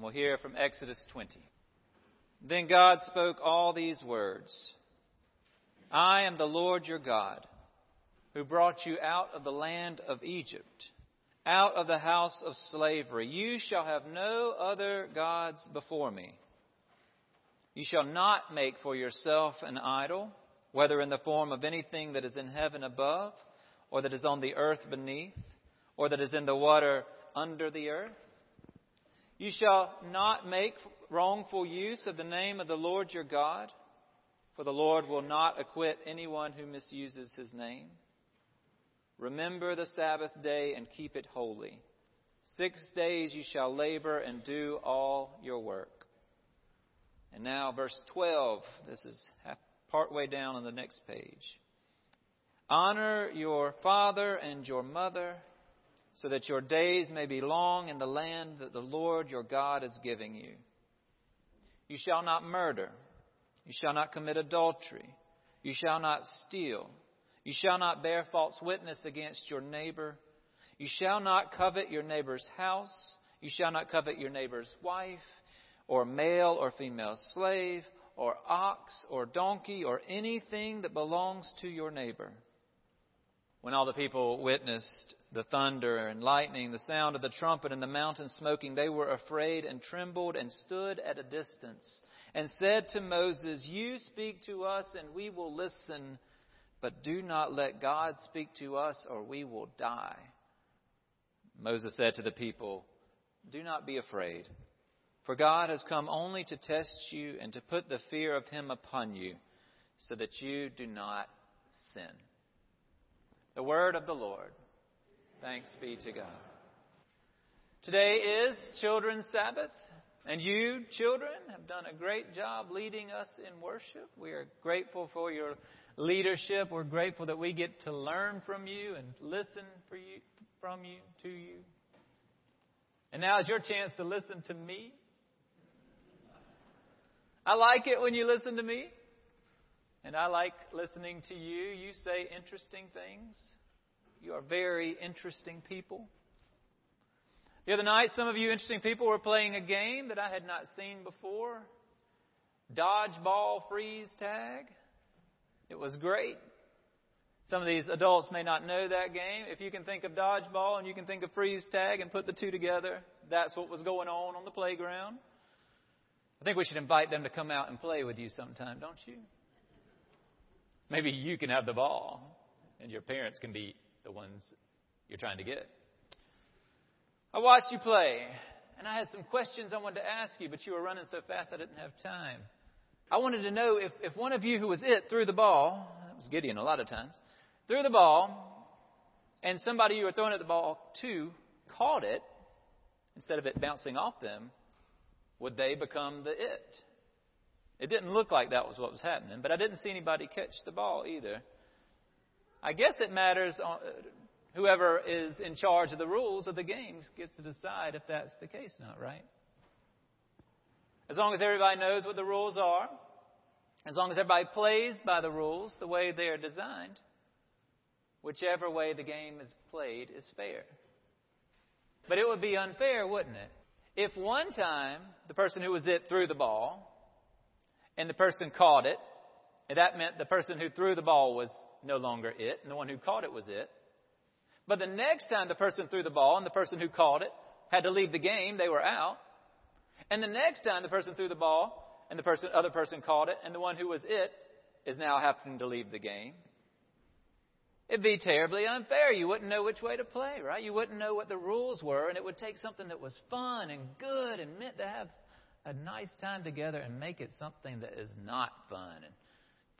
And we'll hear from Exodus 20. Then God spoke all these words I am the Lord your God, who brought you out of the land of Egypt, out of the house of slavery. You shall have no other gods before me. You shall not make for yourself an idol, whether in the form of anything that is in heaven above, or that is on the earth beneath, or that is in the water under the earth. You shall not make wrongful use of the name of the Lord your God, for the Lord will not acquit anyone who misuses his name. Remember the Sabbath day and keep it holy. Six days you shall labor and do all your work. And now, verse 12. This is part way down on the next page. Honor your father and your mother so that your days may be long in the land that the Lord your God is giving you. You shall not murder. You shall not commit adultery. You shall not steal. You shall not bear false witness against your neighbor. You shall not covet your neighbor's house. You shall not covet your neighbor's wife, or male or female slave, or ox, or donkey, or anything that belongs to your neighbor. When all the people witnessed the thunder and lightning, the sound of the trumpet, and the mountain smoking, they were afraid and trembled and stood at a distance and said to Moses, You speak to us and we will listen, but do not let God speak to us or we will die. Moses said to the people, Do not be afraid, for God has come only to test you and to put the fear of him upon you, so that you do not sin. The word of the Lord. Thanks be to God. Today is Children's Sabbath, and you, children, have done a great job leading us in worship. We are grateful for your leadership. We're grateful that we get to learn from you and listen for you, from you to you. And now is your chance to listen to me. I like it when you listen to me. And I like listening to you. You say interesting things. You are very interesting people. The other night, some of you interesting people were playing a game that I had not seen before dodgeball freeze tag. It was great. Some of these adults may not know that game. If you can think of dodgeball and you can think of freeze tag and put the two together, that's what was going on on the playground. I think we should invite them to come out and play with you sometime, don't you? Maybe you can have the ball, and your parents can be the ones you're trying to get. I watched you play, and I had some questions I wanted to ask you, but you were running so fast I didn't have time. I wanted to know if, if one of you who was it threw the ball, that was Gideon a lot of times, threw the ball, and somebody you were throwing at the ball to caught it, instead of it bouncing off them, would they become the it? It didn't look like that was what was happening, but I didn't see anybody catch the ball either. I guess it matters whoever is in charge of the rules of the games gets to decide if that's the case or not, right? As long as everybody knows what the rules are, as long as everybody plays by the rules the way they are designed, whichever way the game is played is fair. But it would be unfair, wouldn't it? If one time the person who was it threw the ball and the person caught it, and that meant the person who threw the ball was no longer it, and the one who caught it was it. But the next time the person threw the ball and the person who caught it had to leave the game, they were out. And the next time the person threw the ball and the person, other person caught it, and the one who was it is now having to leave the game. It'd be terribly unfair. You wouldn't know which way to play, right? You wouldn't know what the rules were, and it would take something that was fun and good and meant to have a nice time together and make it something that is not fun and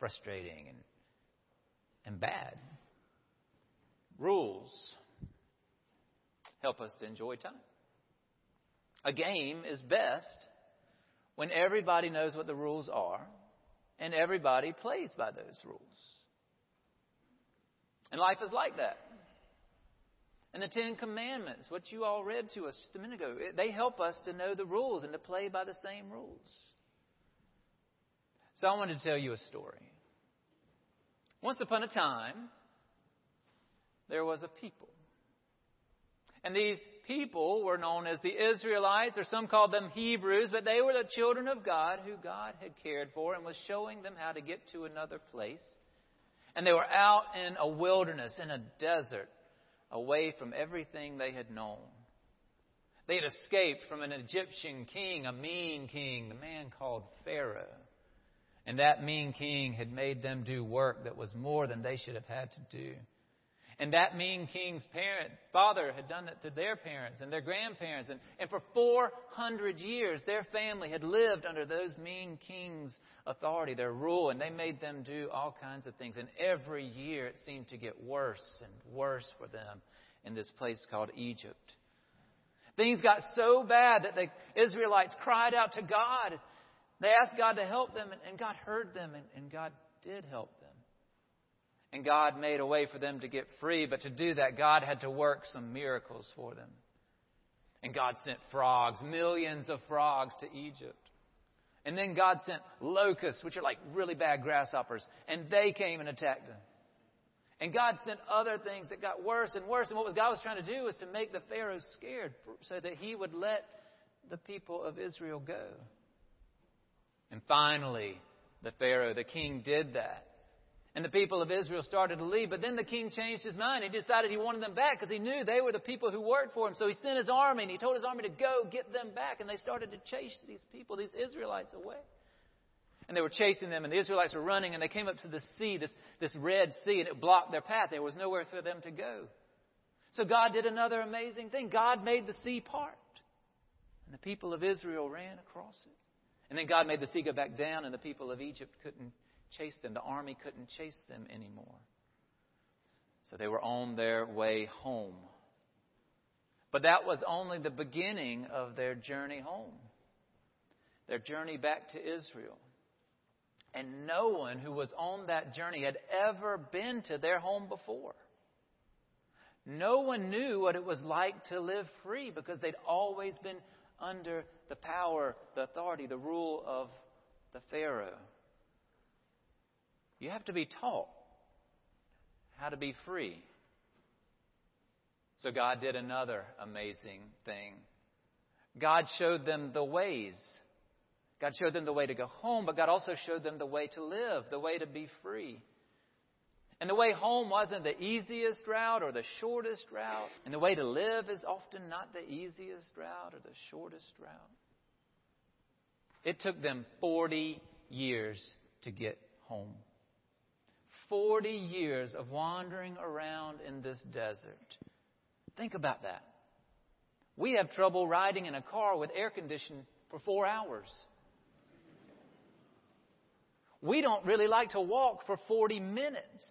frustrating and, and bad. Rules help us to enjoy time. A game is best when everybody knows what the rules are and everybody plays by those rules. And life is like that. And the Ten Commandments, what you all read to us just a minute ago, they help us to know the rules and to play by the same rules. So I wanted to tell you a story. Once upon a time, there was a people. And these people were known as the Israelites, or some called them Hebrews, but they were the children of God who God had cared for and was showing them how to get to another place. And they were out in a wilderness, in a desert, away from everything they had known. They had escaped from an Egyptian king, a mean king, the man called Pharaoh. And that mean king had made them do work that was more than they should have had to do. And that mean king's parent, father had done it to their parents and their grandparents. And, and for 400 years, their family had lived under those mean king's authority, their rule, and they made them do all kinds of things. And every year it seemed to get worse and worse for them in this place called Egypt. Things got so bad that the Israelites cried out to God. They asked God to help them, and God heard them, and, and God did help them. And God made a way for them to get free, but to do that, God had to work some miracles for them. And God sent frogs, millions of frogs to Egypt. And then God sent locusts, which are like really bad grasshoppers, and they came and attacked them. And God sent other things that got worse and worse. And what God was trying to do was to make the Pharaoh scared so that he would let the people of Israel go. And finally, the Pharaoh, the king, did that. And the people of Israel started to leave. But then the king changed his mind. He decided he wanted them back because he knew they were the people who worked for him. So he sent his army and he told his army to go get them back. And they started to chase these people, these Israelites, away. And they were chasing them, and the Israelites were running, and they came up to the sea, this, this Red Sea, and it blocked their path. There was nowhere for them to go. So God did another amazing thing. God made the sea part. And the people of Israel ran across it. And then God made the sea go back down, and the people of Egypt couldn't chase them. The army couldn't chase them anymore. So they were on their way home. But that was only the beginning of their journey home, their journey back to Israel. And no one who was on that journey had ever been to their home before. No one knew what it was like to live free because they'd always been under the power, the authority, the rule of the Pharaoh. You have to be taught how to be free. So God did another amazing thing. God showed them the ways. God showed them the way to go home, but God also showed them the way to live, the way to be free. And the way home wasn't the easiest route or the shortest route. And the way to live is often not the easiest route or the shortest route. It took them 40 years to get home. 40 years of wandering around in this desert. Think about that. We have trouble riding in a car with air conditioning for four hours. We don't really like to walk for 40 minutes.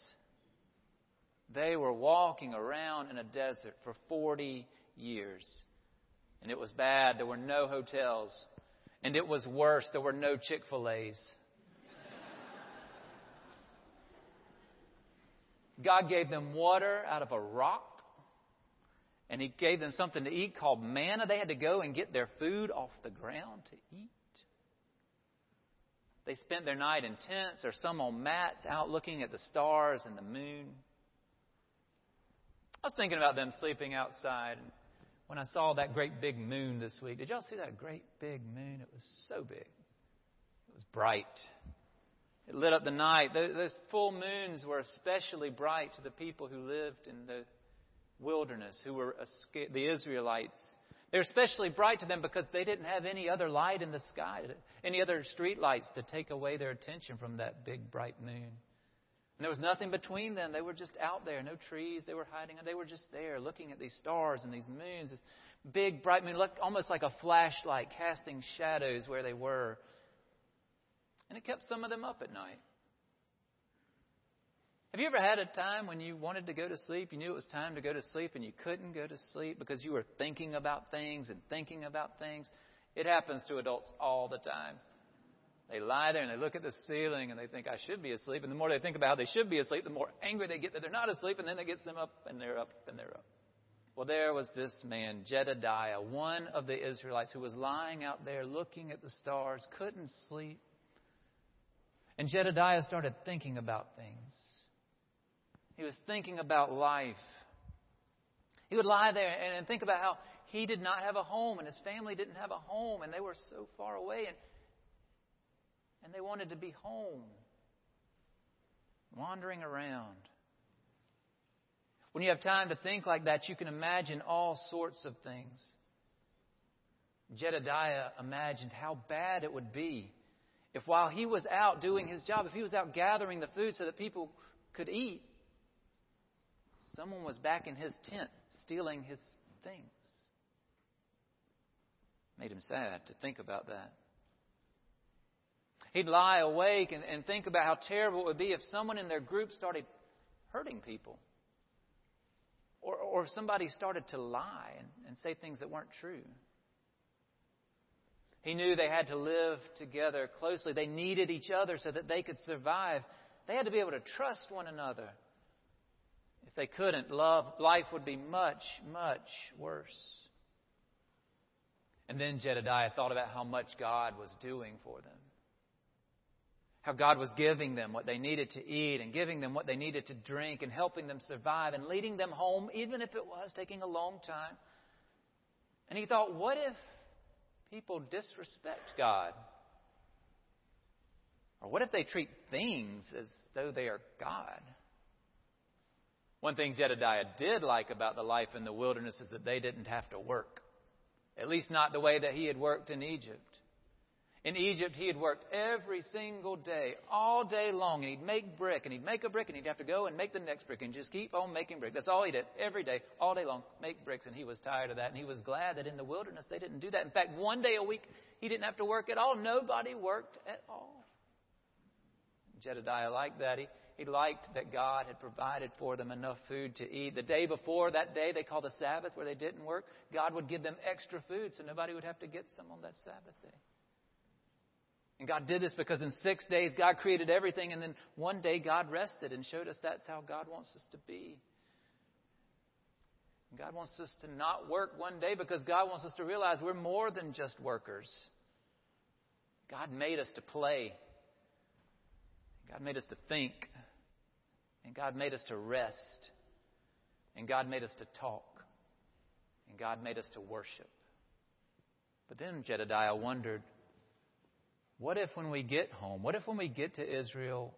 They were walking around in a desert for 40 years. And it was bad. There were no hotels. And it was worse. There were no Chick fil A's. God gave them water out of a rock. And He gave them something to eat called manna. They had to go and get their food off the ground to eat. They spent their night in tents or some on mats out looking at the stars and the moon. I was thinking about them sleeping outside when I saw that great big moon this week. Did y'all see that great big moon? It was so big. It was bright. It lit up the night. Those full moons were especially bright to the people who lived in the wilderness, who were the Israelites. They were especially bright to them because they didn't have any other light in the sky, any other street lights to take away their attention from that big bright moon. And there was nothing between them. They were just out there, no trees. They were hiding. They were just there, looking at these stars and these moons, this big bright moon, looked almost like a flashlight, casting shadows where they were. And it kept some of them up at night. Have you ever had a time when you wanted to go to sleep, you knew it was time to go to sleep, and you couldn't go to sleep because you were thinking about things and thinking about things? It happens to adults all the time. They lie there and they look at the ceiling and they think, I should be asleep. And the more they think about how they should be asleep, the more angry they get that they're not asleep, and then it gets them up and they're up and they're up. Well, there was this man, Jedediah, one of the Israelites, who was lying out there looking at the stars, couldn't sleep. And Jedediah started thinking about things. He was thinking about life. He would lie there and think about how he did not have a home and his family didn't have a home and they were so far away and, and they wanted to be home, wandering around. When you have time to think like that, you can imagine all sorts of things. Jedediah imagined how bad it would be if while he was out doing his job, if he was out gathering the food so that people could eat, someone was back in his tent stealing his things. Made him sad to think about that. He'd lie awake and, and think about how terrible it would be if someone in their group started hurting people. Or, or if somebody started to lie and, and say things that weren't true. He knew they had to live together closely. They needed each other so that they could survive. They had to be able to trust one another. If they couldn't, love, life would be much, much worse. And then Jedediah thought about how much God was doing for them. How God was giving them what they needed to eat and giving them what they needed to drink and helping them survive and leading them home, even if it was taking a long time. And he thought, what if people disrespect God? Or what if they treat things as though they are God? One thing Jedediah did like about the life in the wilderness is that they didn't have to work. At least not the way that he had worked in Egypt. In Egypt, he had worked every single day, all day long, and he'd make brick, and he'd make a brick, and he'd have to go and make the next brick, and just keep on making brick. That's all he did, every day, all day long, make bricks, and he was tired of that, and he was glad that in the wilderness they didn't do that. In fact, one day a week, he didn't have to work at all. Nobody worked at all. Jedediah liked that. He, he liked that God had provided for them enough food to eat. The day before that day they called the Sabbath, where they didn't work, God would give them extra food so nobody would have to get some on that Sabbath day. And God did this because in six days God created everything, and then one day God rested and showed us that's how God wants us to be. God wants us to not work one day because God wants us to realize we're more than just workers. God made us to play. God made us to think. And God made us to rest. And God made us to talk. And God made us to worship. But then Jedediah wondered what if when we get home, what if when we get to Israel,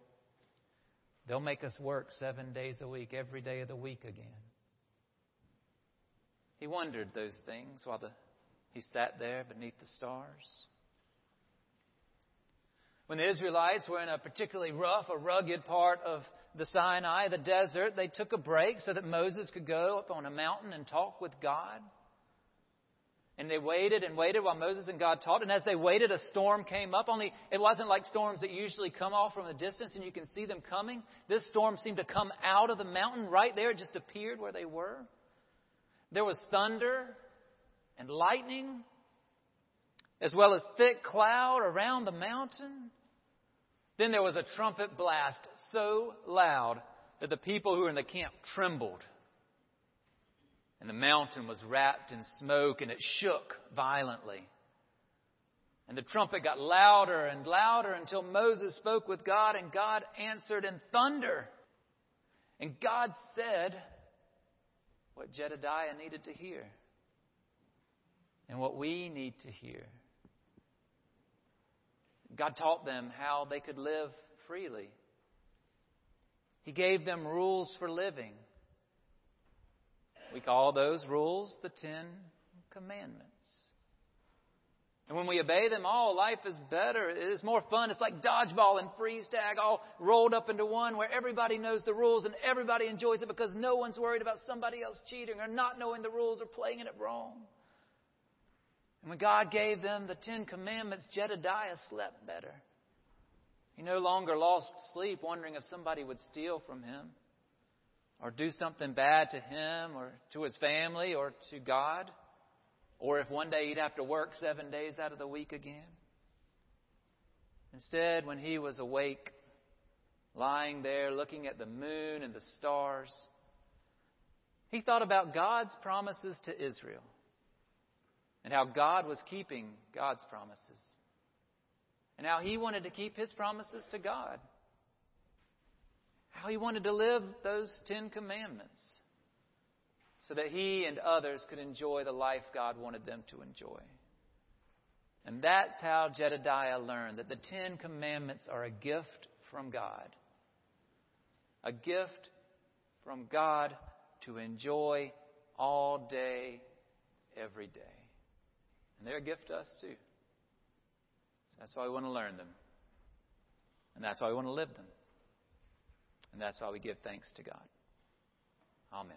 they'll make us work seven days a week, every day of the week again? He wondered those things while the, he sat there beneath the stars. When the Israelites were in a particularly rough or rugged part of the Sinai, the desert, they took a break so that Moses could go up on a mountain and talk with God. And they waited and waited while Moses and God talked. And as they waited, a storm came up. Only it wasn't like storms that usually come off from a distance and you can see them coming. This storm seemed to come out of the mountain right there. It just appeared where they were. There was thunder and lightning, as well as thick cloud around the mountain. Then there was a trumpet blast so loud that the people who were in the camp trembled. And the mountain was wrapped in smoke and it shook violently. And the trumpet got louder and louder until Moses spoke with God and God answered in thunder. And God said what Jedediah needed to hear and what we need to hear. God taught them how they could live freely. He gave them rules for living. We call those rules the Ten Commandments. And when we obey them all, life is better. It is more fun. It's like dodgeball and freeze tag all rolled up into one where everybody knows the rules and everybody enjoys it because no one's worried about somebody else cheating or not knowing the rules or playing it wrong. And when God gave them the Ten Commandments, Jedediah slept better. He no longer lost sleep wondering if somebody would steal from him or do something bad to him or to his family or to God, or if one day he'd have to work seven days out of the week again. Instead, when he was awake, lying there looking at the moon and the stars, he thought about God's promises to Israel and how God was keeping God's promises and how he wanted to keep his promises to God how he wanted to live those Ten Commandments. so that he and others could enjoy the life God wanted them to enjoy. And that's how Jedediah learned that the Ten Commandments are a gift from God. A gift from God to enjoy all day, every day. And they're a gift to us too. So that's why we want to learn them. And that's why we want to live them. And that's why we give thanks to God. Amen.